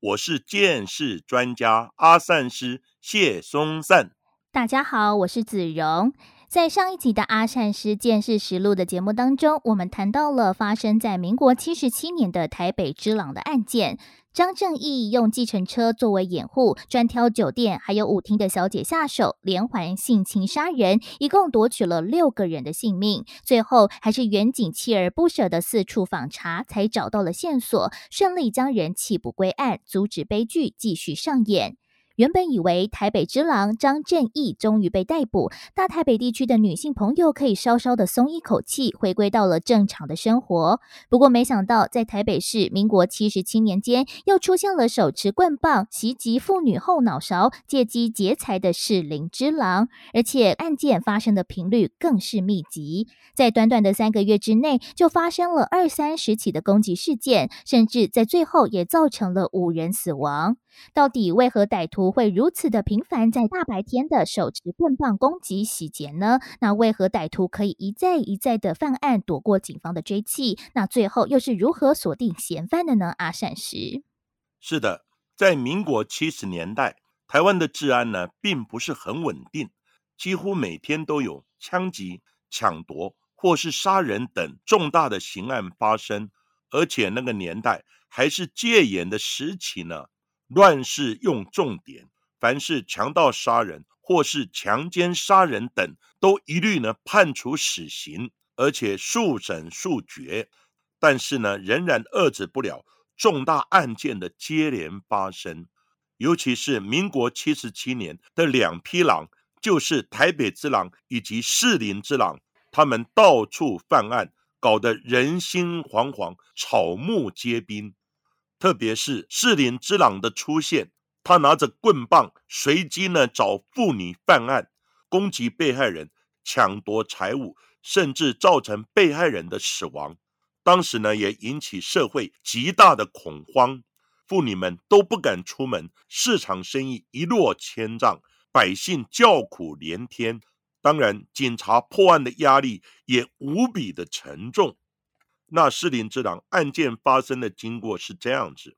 我是见识专家阿善师谢松善。大家好，我是子荣。在上一集的阿善师见识实录的节目当中，我们谈到了发生在民国七十七年的台北之朗的案件。张正义用计程车作为掩护，专挑酒店还有舞厅的小姐下手，连环性侵杀人，一共夺取了六个人的性命。最后还是远景锲而不舍的四处访查，才找到了线索，顺利将人弃捕归案，阻止悲剧继续上演。原本以为台北之狼张正义终于被逮捕，大台北地区的女性朋友可以稍稍的松一口气，回归到了正常的生活。不过，没想到在台北市民国七十七年间，又出现了手持棍棒袭击妇女后脑勺，借机劫财的士林之狼，而且案件发生的频率更是密集，在短短的三个月之内，就发生了二三十起的攻击事件，甚至在最后也造成了五人死亡。到底为何歹徒不会如此的频繁在大白天的手持棍棒攻击洗劫呢？那为何歹徒可以一再一再的犯案躲过警方的追击？那最后又是如何锁定嫌犯的呢？阿善时是的，在民国七十年代，台湾的治安呢并不是很稳定，几乎每天都有枪击、抢夺或是杀人等重大的刑案发生，而且那个年代还是戒严的时期呢。乱世用重典，凡是强盗杀人或是强奸杀人等，都一律呢判处死刑，而且速审速决。但是呢，仍然遏制不了重大案件的接连发生。尤其是民国七十七年的两匹狼，就是台北之狼以及士林之狼，他们到处犯案，搞得人心惶惶，草木皆兵。特别是士林之狼的出现，他拿着棍棒，随机呢找妇女犯案，攻击被害人，抢夺财物，甚至造成被害人的死亡。当时呢也引起社会极大的恐慌，妇女们都不敢出门，市场生意一落千丈，百姓叫苦连天。当然，警察破案的压力也无比的沉重。那士林之狼案件发生的经过是这样子：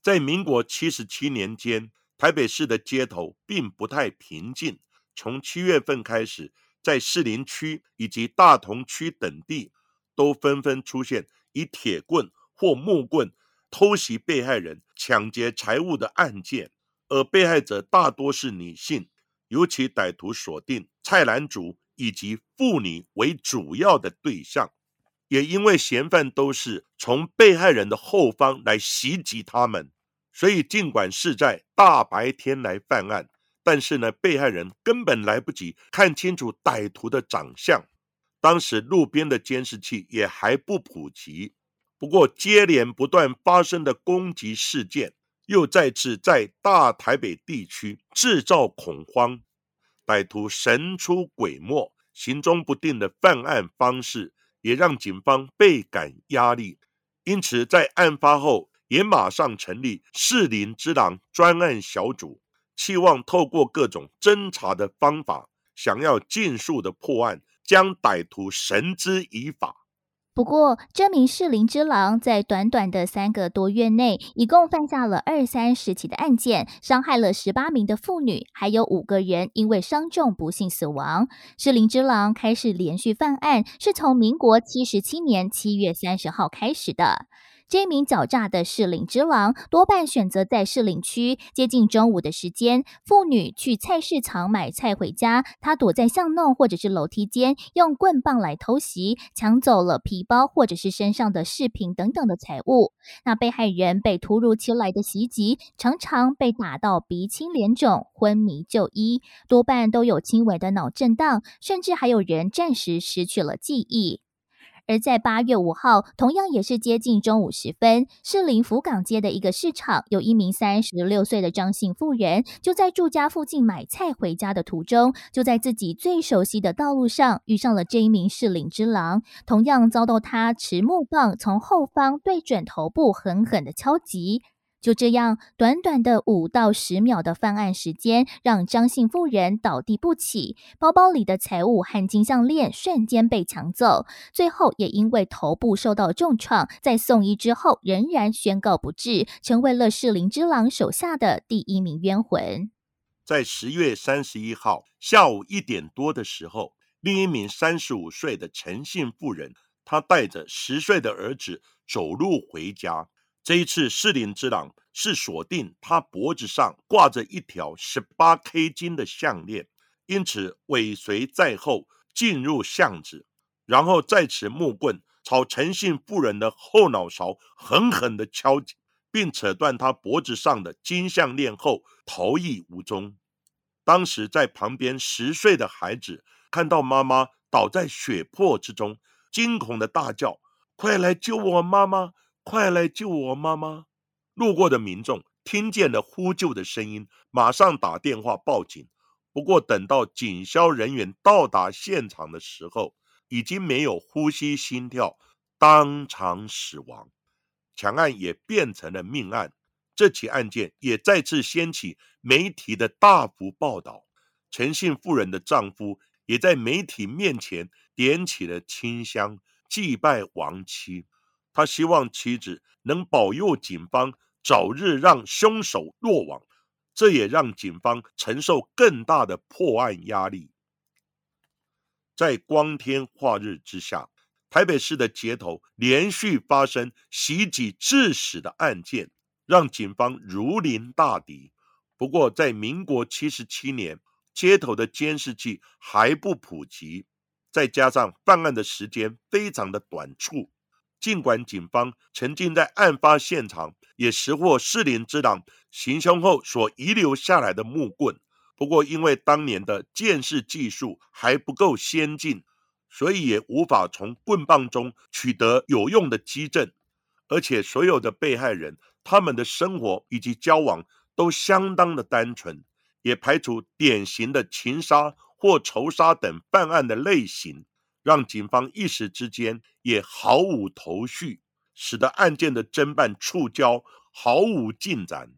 在民国七十七年间，台北市的街头并不太平静。从七月份开始，在士林区以及大同区等地，都纷纷出现以铁棍或木棍偷袭被害人、抢劫财物的案件，而被害者大多是女性，尤其歹徒锁定菜篮族以及妇女为主要的对象。也因为嫌犯都是从被害人的后方来袭击他们，所以尽管是在大白天来犯案，但是呢，被害人根本来不及看清楚歹徒的长相。当时路边的监视器也还不普及。不过，接连不断发生的攻击事件，又再次在大台北地区制造恐慌。歹徒神出鬼没、行踪不定的犯案方式。也让警方倍感压力，因此在案发后也马上成立士林之狼专案小组，期望透过各种侦查的方法，想要尽速的破案，将歹徒绳之以法。不过，这名适龄之狼在短短的三个多月内，一共犯下了二三十起的案件，伤害了十八名的妇女，还有五个人因为伤重不幸死亡。适龄之狼开始连续犯案，是从民国七十七年七月三十号开始的。这名狡诈的适龄之狼多半选择在适龄区接近中午的时间，妇女去菜市场买菜回家，他躲在巷弄或者是楼梯间，用棍棒来偷袭，抢走了皮包或者是身上的饰品等等的财物。那被害人被突如其来的袭击，常常被打到鼻青脸肿、昏迷就医，多半都有轻微的脑震荡，甚至还有人暂时失去了记忆。而在八月五号，同样也是接近中午时分，士林福港街的一个市场，有一名三十六岁的张姓妇人，就在住家附近买菜回家的途中，就在自己最熟悉的道路上遇上了这一名士林之狼，同样遭到他持木棒从后方对准头部狠狠的敲击。就这样，短短的五到十秒的犯案时间，让张姓妇人倒地不起，包包里的财物和金项链瞬间被抢走。最后，也因为头部受到重创，在送医之后仍然宣告不治，成为了士林之狼手下的第一名冤魂。在十月三十一号下午一点多的时候，另一名三十五岁的陈姓妇人，她带着十岁的儿子走路回家。这一次，士林之狼是锁定他脖子上挂着一条十八 K 金的项链，因此尾随在后进入巷子，然后再持木棍朝陈姓妇人的后脑勺狠狠地敲击，并扯断他脖子上的金项链后逃逸无踪。当时在旁边十岁的孩子看到妈妈倒在血泊之中，惊恐的大叫：“快来救我妈妈！”快来救我妈妈！路过的民众听见了呼救的声音，马上打电话报警。不过，等到警消人员到达现场的时候，已经没有呼吸、心跳，当场死亡。抢案也变成了命案。这起案件也再次掀起媒体的大幅报道。陈姓妇人的丈夫也在媒体面前点起了清香，祭拜亡妻。他希望妻子能保佑警方早日让凶手落网，这也让警方承受更大的破案压力。在光天化日之下，台北市的街头连续发生袭击致死的案件，让警方如临大敌。不过，在民国七十七年，街头的监视器还不普及，再加上犯案的时间非常的短促。尽管警方曾经在案发现场也拾获士林之党行凶后所遗留下来的木棍，不过因为当年的剑士技术还不够先进，所以也无法从棍棒中取得有用的击证。而且所有的被害人，他们的生活以及交往都相当的单纯，也排除典型的情杀或仇杀等犯案的类型。让警方一时之间也毫无头绪，使得案件的侦办触礁，毫无进展。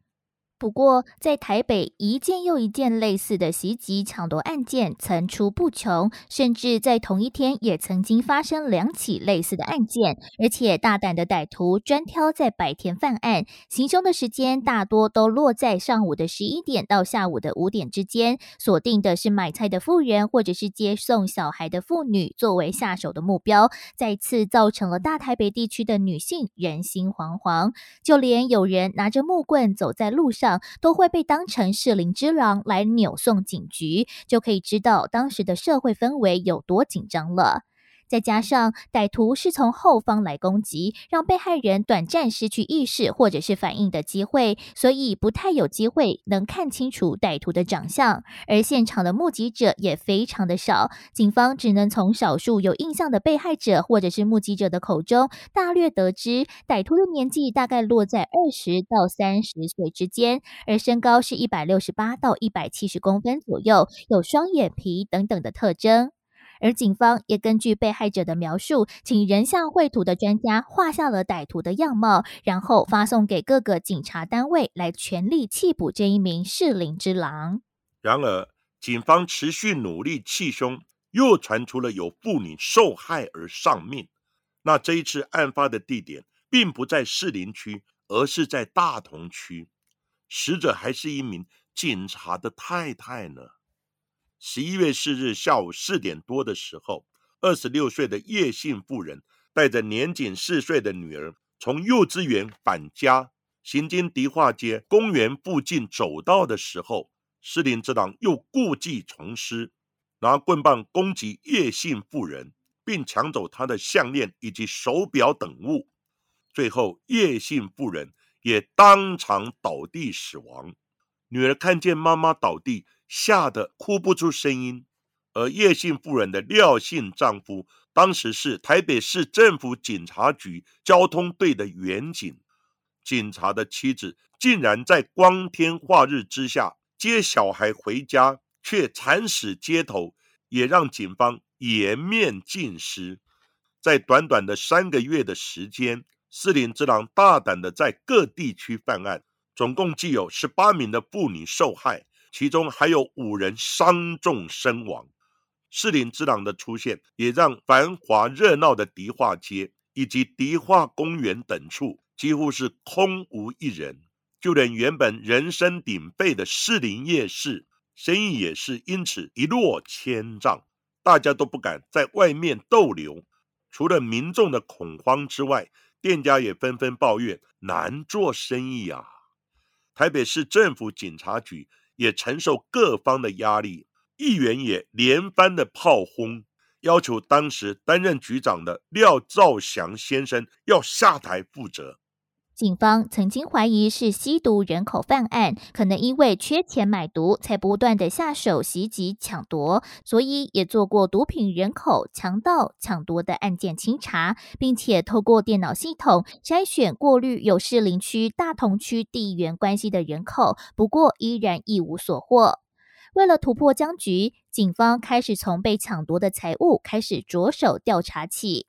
不过，在台北一件又一件类似的袭击抢夺案件层出不穷，甚至在同一天也曾经发生两起类似的案件。而且，大胆的歹徒专挑在白天犯案，行凶的时间大多都落在上午的十一点到下午的五点之间，锁定的是买菜的妇人或者是接送小孩的妇女作为下手的目标，再次造成了大台北地区的女性人心惶惶。就连有人拿着木棍走在路上。都会被当成是灵之狼来扭送警局，就可以知道当时的社会氛围有多紧张了。再加上歹徒是从后方来攻击，让被害人短暂失去意识或者是反应的机会，所以不太有机会能看清楚歹徒的长相。而现场的目击者也非常的少，警方只能从少数有印象的被害者或者是目击者的口中大略得知，歹徒的年纪大概落在二十到三十岁之间，而身高是一百六十八到一百七十公分左右，有双眼皮等等的特征。而警方也根据被害者的描述，请人像绘图的专家画下了歹徒的样貌，然后发送给各个警察单位来全力缉捕这一名适龄之狼。然而，警方持续努力缉凶，又传出了有妇女受害而丧命。那这一次案发的地点并不在士林区，而是在大同区，死者还是一名警察的太太呢？十一月四日下午四点多的时候，二十六岁的叶姓妇人带着年仅四岁的女儿从幼稚园返家，行经迪化街公园附近走道的时候，士林之狼又故技重施，拿棍棒攻击叶姓妇人，并抢走她的项链以及手表等物。最后，叶姓妇人也当场倒地死亡。女儿看见妈妈倒地。吓得哭不出声音，而叶姓妇人的廖姓丈夫，当时是台北市政府警察局交通队的员警。警察的妻子竟然在光天化日之下接小孩回家，却惨死街头，也让警方颜面尽失。在短短的三个月的时间，四林之狼大胆的在各地区犯案，总共计有十八名的妇女受害，其中还有五人伤重身亡。士林之狼的出现，也让繁华热闹的迪化街以及迪化公园等处几乎是空无一人，就连原本人声鼎沸的士林夜市，生意也是因此一落千丈，大家都不敢在外面逗留。除了民众的恐慌之外，店家也纷纷抱怨难做生意啊。台北市政府警察局也承受各方的压力，议员也连番的炮轰，要求当时担任局长的廖兆祥先生要下台负责。警方曾经怀疑是吸毒人口犯案，可能因为缺钱买毒，才不断的下手袭击抢夺，所以也做过毒品人口、强盗抢夺的案件清查，并且透过电脑系统筛选过滤有士林区、大同区地缘关系的人口，不过依然一无所获。为了突破僵局，警方开始从被抢夺的财物开始着手调查起。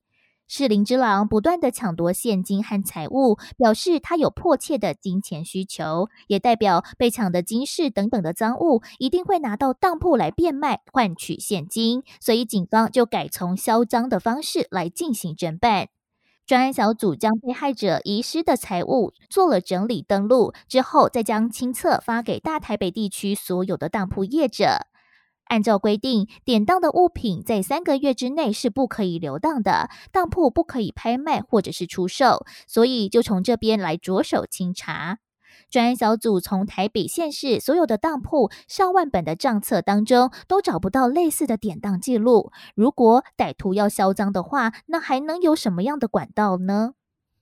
是林之狼不断的抢夺现金和财物，表示他有迫切的金钱需求，也代表被抢的金饰等等的赃物一定会拿到当铺来变卖，换取现金。所以警方就改从销赃的方式来进行侦办。专案小组将被害者遗失的财物做了整理登录之后，再将清册发给大台北地区所有的当铺业者。按照规定，典当的物品在三个月之内是不可以流荡的，当铺不可以拍卖或者是出售，所以就从这边来着手清查。专案小组从台北县市所有的当铺上万本的账册当中，都找不到类似的典当记录。如果歹徒要销赃的话，那还能有什么样的管道呢？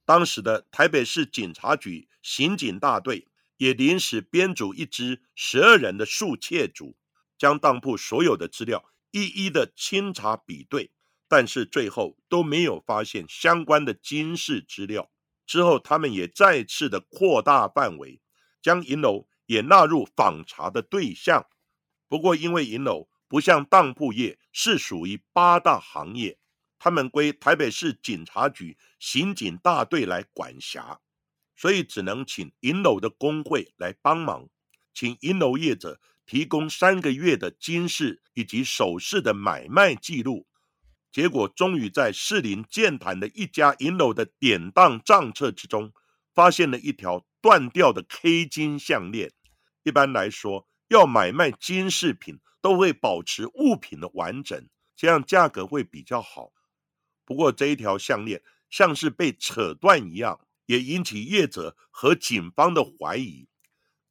当时的台北市警察局刑警大队也临时编组一支十二人的速窃组。将当铺所有的资料一一的清查比对，但是最后都没有发现相关的金饰资料。之后，他们也再次的扩大范围，将银楼也纳入访查的对象。不过，因为银楼不像当铺业是属于八大行业，他们归台北市警察局刑警大队来管辖，所以只能请银楼的工会来帮忙，请银楼业者。提供三个月的金饰以及首饰的买卖记录，结果终于在士林建坛的一家银楼的典当账册之中，发现了一条断掉的 K 金项链。一般来说，要买卖金饰品，都会保持物品的完整，这样价格会比较好。不过这一条项链像是被扯断一样，也引起业者和警方的怀疑。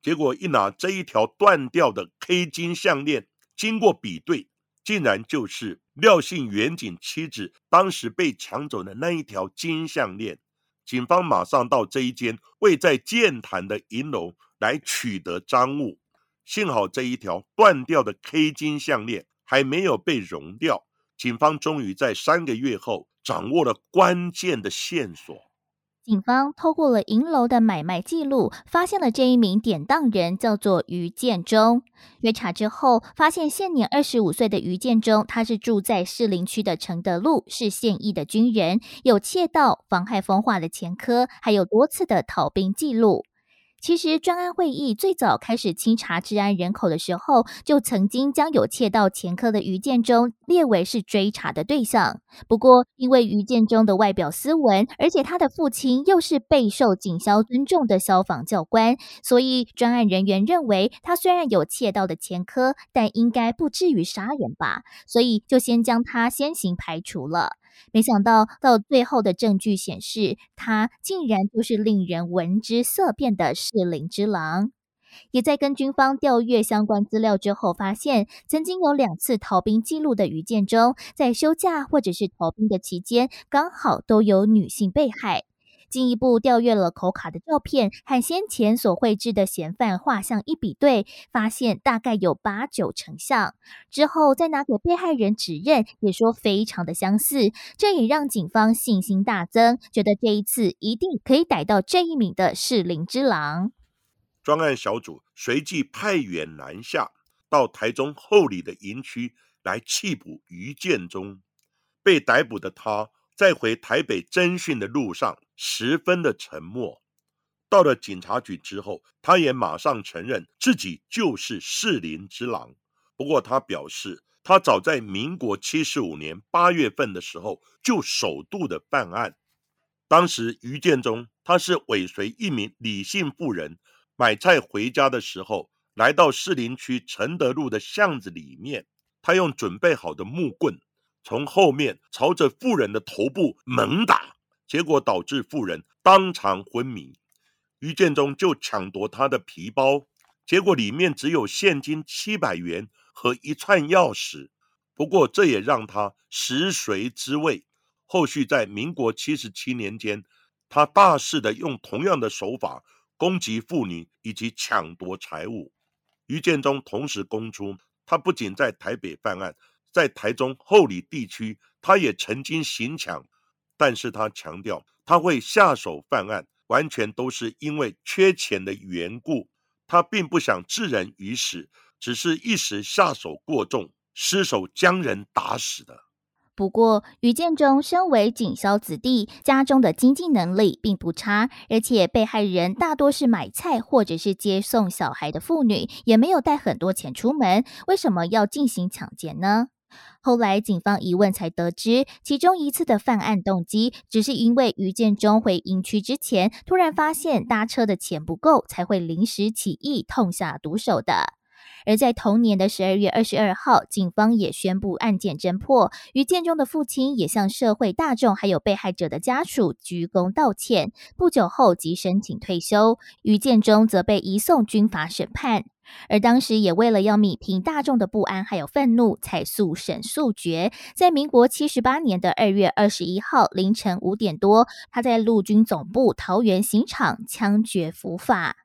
结果一拿这一条断掉的 K 金项链，经过比对，竟然就是廖姓远景妻子当时被抢走的那一条金项链。警方马上到这一间位在建坛的银楼来取得赃物。幸好这一条断掉的 K 金项链还没有被熔掉，警方终于在三个月后掌握了关键的线索。警方透过了银楼的买卖记录，发现了这一名典当人叫做于建忠。约查之后，发现现年二十五岁的于建忠，他是住在士林区的承德路，是现役的军人，有窃盗、妨害风化的前科，还有多次的逃兵记录。其实专案会议最早开始清查治安人口的时候，就曾经将有窃盗前科的于建中列为是追查的对象。不过，因为于建中的外表斯文，而且他的父亲又是备受警消尊重的消防教官，所以专案人员认为他虽然有窃盗的前科，但应该不至于杀人吧，所以就先将他先行排除了。没想到，到最后的证据显示，他竟然就是令人闻之色变的士林之狼。也在跟军方调阅相关资料之后，发现曾经有两次逃兵记录的余建中，在休假或者是逃兵的期间，刚好都有女性被害。进一步调阅了口卡的照片和先前所绘制的嫌犯画像一比对，发现大概有八九成像。之后再拿给被害人指认，也说非常的相似，这也让警方信心大增，觉得这一次一定可以逮到这一名的适龄之狼。专案小组随即派员南下，到台中后里的营区来缉捕于建中。被逮捕的他，在回台北侦讯的路上十分的沉默。到了警察局之后，他也马上承认自己就是士林之狼。不过他表示，他早在民国七十五年八月份的时候就首度的犯案。当时于建中他是尾随一名李姓妇人买菜回家的时候，来到士林区承德路的巷子里面，他用准备好的木棍。从后面朝着妇人的头部猛打，结果导致妇人当场昏迷。于建中就抢夺他的皮包，结果里面只有现金七百元和一串钥匙。不过这也让他食髓知味。后续在民国七十七年间，他大肆的用同样的手法攻击妇女以及抢夺财物。于建中同时供出，他不仅在台北犯案。在台中后里地区，他也曾经行抢，但是他强调他会下手犯案，完全都是因为缺钱的缘故，他并不想置人于死，只是一时下手过重，失手将人打死的。不过，于建中身为警校子弟，家中的经济能力并不差，而且被害人大多是买菜或者是接送小孩的妇女，也没有带很多钱出门，为什么要进行抢劫呢？后来，警方一问才得知，其中一次的犯案动机，只是因为于建中回营区之前，突然发现搭车的钱不够，才会临时起意痛下毒手的。而在同年的十二月二十二号，警方也宣布案件侦破，于建中的父亲也向社会大众还有被害者的家属鞠躬道歉。不久后即申请退休，于建中则被移送军法审判。而当时也为了要弭平大众的不安还有愤怒，才速审速决。在民国七十八年的二月二十一号凌晨五点多，他在陆军总部桃园刑场枪决伏法。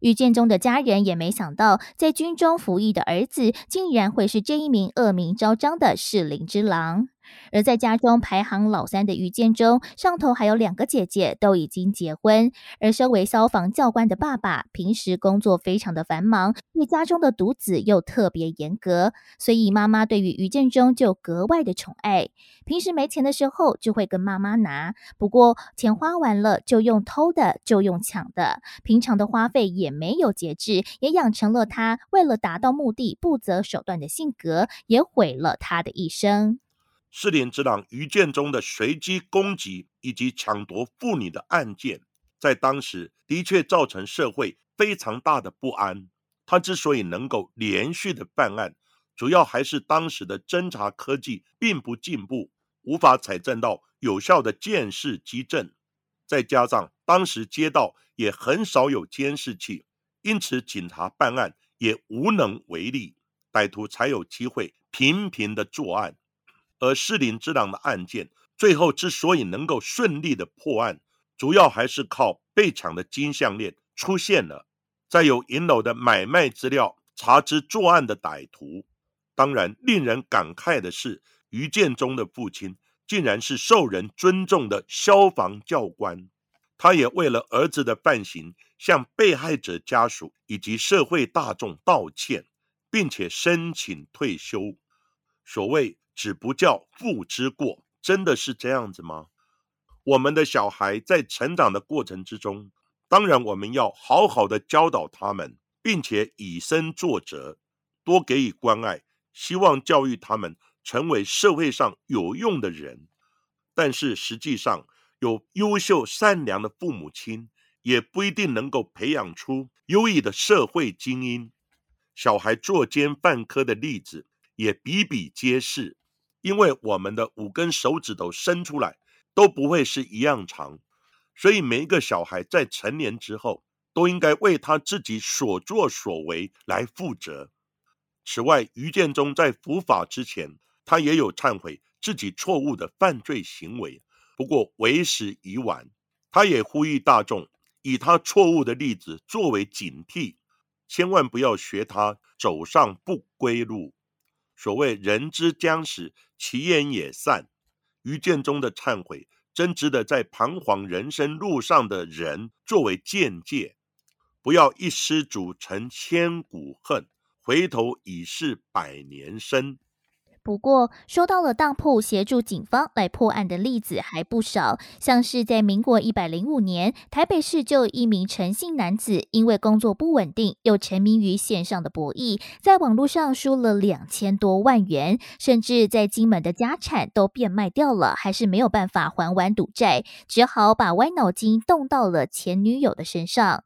于建中的家人也没想到，在军中服役的儿子竟然会是这一名恶名昭彰的适龄之狼。而在家中排行老三的于建中，上头还有两个姐姐都已经结婚。而身为消防教官的爸爸，平时工作非常的繁忙，对家中的独子又特别严格，所以妈妈对于于建中就格外的宠爱。平时没钱的时候，就会跟妈妈拿，不过钱花完了就用偷的，就用抢的，平常的花费也没有节制，也养成了他为了达到目的不择手段的性格，也毁了他的一生。四连之狼于建中的随机攻击以及抢夺妇女的案件，在当时的确造成社会非常大的不安。他之所以能够连续的办案，主要还是当时的侦查科技并不进步，无法采证到有效的监视机证，再加上当时街道也很少有监视器，因此警察办案也无能为力，歹徒才有机会频频的作案。而士林之狼的案件，最后之所以能够顺利的破案，主要还是靠被抢的金项链出现了，再有银楼的买卖资料查知作案的歹徒。当然，令人感慨的是，于建中的父亲竟然是受人尊重的消防教官，他也为了儿子的犯行，向被害者家属以及社会大众道歉，并且申请退休。所谓。只不叫父之过，真的是这样子吗？我们的小孩在成长的过程之中，当然我们要好好的教导他们，并且以身作则，多给予关爱，希望教育他们成为社会上有用的人。但是实际上，有优秀善良的父母亲，也不一定能够培养出优异的社会精英。小孩作奸犯科的例子也比比皆是。因为我们的五根手指头伸出来都不会是一样长，所以每一个小孩在成年之后都应该为他自己所作所为来负责。此外，于建中在伏法之前，他也有忏悔自己错误的犯罪行为，不过为时已晚。他也呼吁大众以他错误的例子作为警惕，千万不要学他走上不归路。所谓人之将死，其言也善。于建中的忏悔，真值得在彷徨人生路上的人作为见解。不要一失足成千古恨，回头已是百年身。不过，说到了当铺协助警方来破案的例子还不少，像是在民国一百零五年，台北市就有一名陈姓男子，因为工作不稳定，又沉迷于线上的博弈，在网络上输了两千多万元，甚至在金门的家产都变卖掉了，还是没有办法还完赌债，只好把歪脑筋动到了前女友的身上。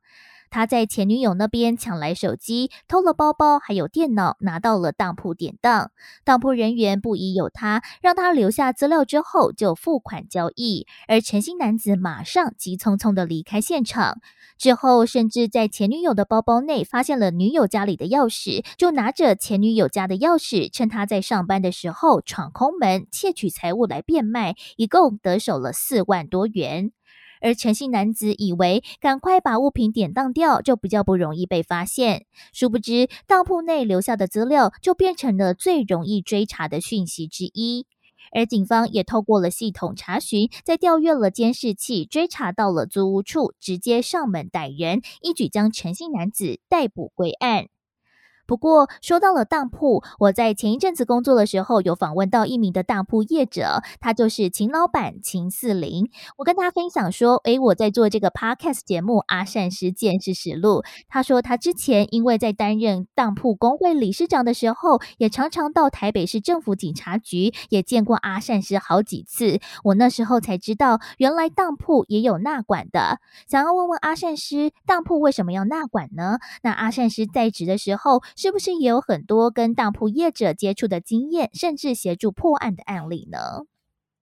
他在前女友那边抢来手机，偷了包包，还有电脑，拿到了当铺典当。当铺人员不疑有他，让他留下资料之后就付款交易。而陈姓男子马上急匆匆的离开现场，之后甚至在前女友的包包内发现了女友家里的钥匙，就拿着前女友家的钥匙，趁他在上班的时候闯空门窃取财物来变卖，一共得手了四万多元。而陈姓男子以为赶快把物品典当掉，就比较不容易被发现。殊不知，当铺内留下的资料就变成了最容易追查的讯息之一。而警方也透过了系统查询，在调阅了监视器，追查到了租屋处，直接上门逮人，一举将陈姓男子逮捕归案。不过，说到了当铺，我在前一阵子工作的时候，有访问到一名的当铺业者，他就是秦老板秦四林。我跟他分享说，诶，我在做这个 podcast 节目《阿善师见识实录》。他说，他之前因为在担任当铺工会理事长的时候，也常常到台北市政府警察局，也见过阿善师好几次。我那时候才知道，原来当铺也有纳管的。想要问问阿善师，当铺为什么要纳管呢？那阿善师在职的时候。是不是也有很多跟当铺业者接触的经验，甚至协助破案的案例呢？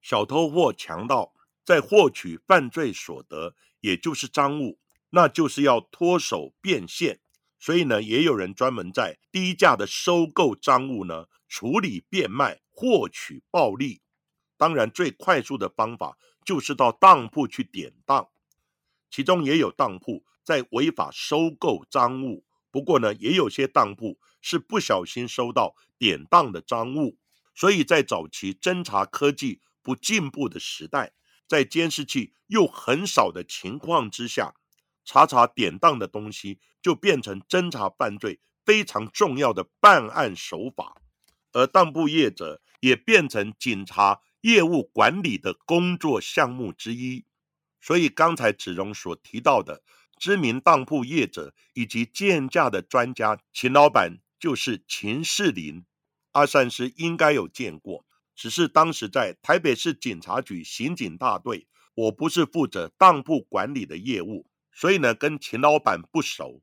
小偷或强盗在获取犯罪所得，也就是赃物，那就是要脱手变现。所以呢，也有人专门在低价的收购赃物呢，处理变卖，获取暴利。当然，最快速的方法就是到当铺去典当，其中也有当铺在违法收购赃物。不过呢，也有些当铺是不小心收到典当的赃物，所以在早期侦查科技不进步的时代，在监视器又很少的情况之下，查查典当的东西就变成侦查犯罪非常重要的办案手法，而当铺业者也变成警察业务管理的工作项目之一。所以刚才子荣所提到的。知名当铺业者以及鉴价的专家秦老板就是秦世林，阿善师应该有见过，只是当时在台北市警察局刑警大队，我不是负责当铺管理的业务，所以呢跟秦老板不熟，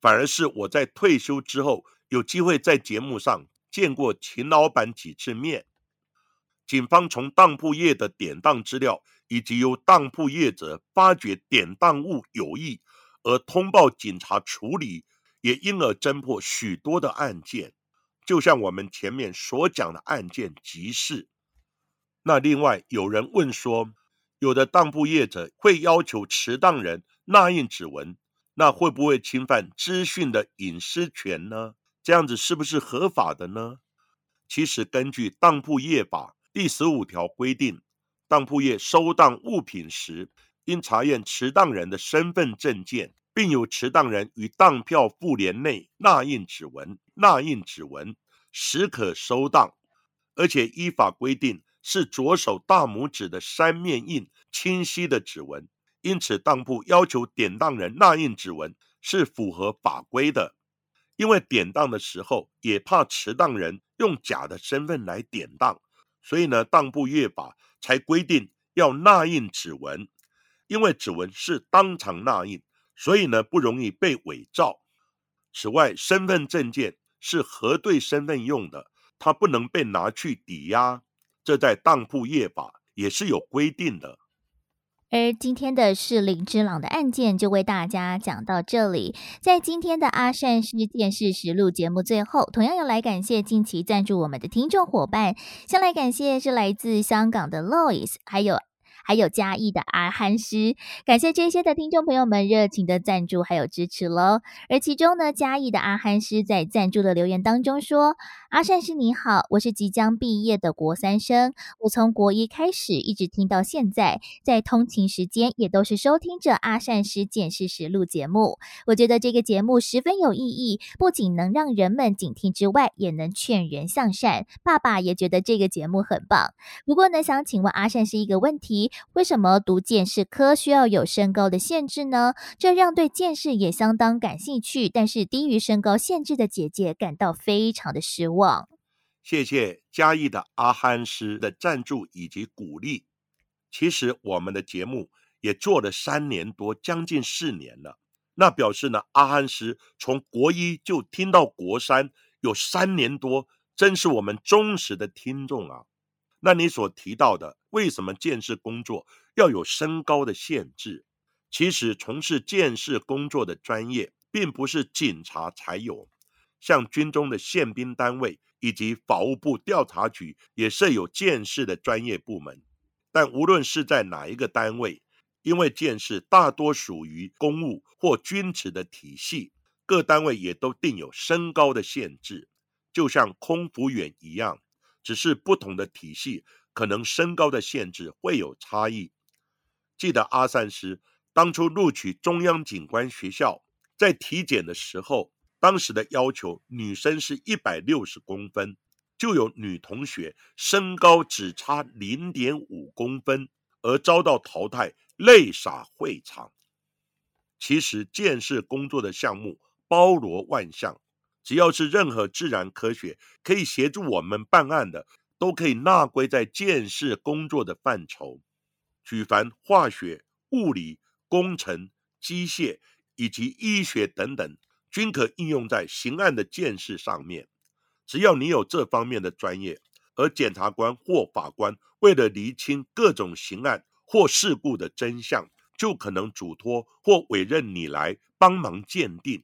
反而是我在退休之后有机会在节目上见过秦老板几次面。警方从当铺业的典当资料。以及由当铺业者发觉典当物有异而通报警察处理，也因而侦破许多的案件。就像我们前面所讲的案件即是。那另外有人问说，有的当铺业者会要求持当人捺印指纹，那会不会侵犯资讯的隐私权呢？这样子是不是合法的呢？其实根据当铺业法第十五条规定。当铺业收当物品时，应查验持当人的身份证件，并由持当人与当票附联内捺印指纹。捺印指纹时可收当，而且依法规定是左手大拇指的三面印清晰的指纹。因此，当铺要求典当人捺印指纹是符合法规的。因为典当的时候也怕持当人用假的身份来典当，所以呢，当铺业法。才规定要捺印指纹，因为指纹是当场捺印，所以呢不容易被伪造。此外，身份证件是核对身份用的，它不能被拿去抵押，这在当铺业法也是有规定的。而今天的是林之朗的案件就为大家讲到这里。在今天的阿善师电视实录节目最后，同样要来感谢近期赞助我们的听众伙伴。先来感谢是来自香港的 Lois，还有还有嘉义的阿汉师。感谢这些的听众朋友们热情的赞助还有支持喽。而其中呢，嘉义的阿汉师在赞助的留言当中说：“阿善师你好，我是即将毕业的国三生，我从国一开始一直听到现在，在通勤时间也都是收听着阿善师见识实录节目。我觉得这个节目十分有意义，不仅能让人们警惕之外，也能劝人向善。爸爸也觉得这个节目很棒。不过呢，想请问阿善师一个问题：为什么读见识科需要有身高的限制呢？这让对见识也相当感兴趣，但是低于身高限制的姐姐感到非常的失望。谢谢嘉义的阿憨师的赞助以及鼓励。其实我们的节目也做了三年多，将近四年了。那表示呢，阿憨师从国一就听到国三，有三年多，真是我们忠实的听众啊。那你所提到的，为什么建设工作要有身高的限制？其实从事建设工作的专业，并不是警察才有，像军中的宪兵单位以及法务部调查局也设有建设的专业部门。但无论是在哪一个单位，因为建设大多属于公务或军职的体系，各单位也都定有身高的限制，就像空服员一样，只是不同的体系可能身高的限制会有差异。记得阿善师。当初录取中央警官学校，在体检的时候，当时的要求女生是一百六十公分，就有女同学身高只差零点五公分而遭到淘汰，泪洒会场。其实建设工作的项目包罗万象，只要是任何自然科学可以协助我们办案的，都可以纳归在建设工作的范畴。举凡化学、物理。工程、机械以及医学等等，均可应用在刑案的建设上面。只要你有这方面的专业，而检察官或法官为了厘清各种刑案或事故的真相，就可能嘱托或委任你来帮忙鉴定。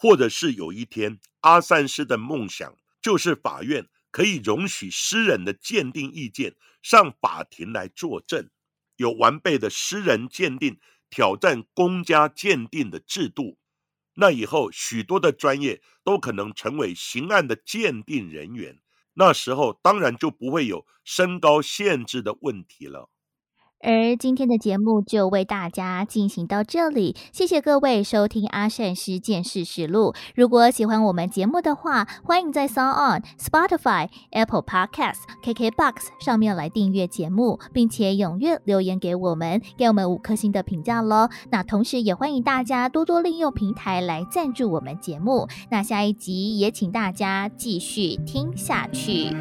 或者是有一天，阿善师的梦想就是法院可以容许私人的鉴定意见上法庭来作证，有完备的私人鉴定。挑战公家鉴定的制度，那以后许多的专业都可能成为刑案的鉴定人员，那时候当然就不会有身高限制的问题了。而今天的节目就为大家进行到这里，谢谢各位收听阿善师见事实录。如果喜欢我们节目的话，欢迎在 Sound On、Spotify、Apple Podcasts、KKBox 上面来订阅节目，并且踊跃留言给我们，给我们五颗星的评价喽。那同时也欢迎大家多多利用平台来赞助我们节目。那下一集也请大家继续听下去。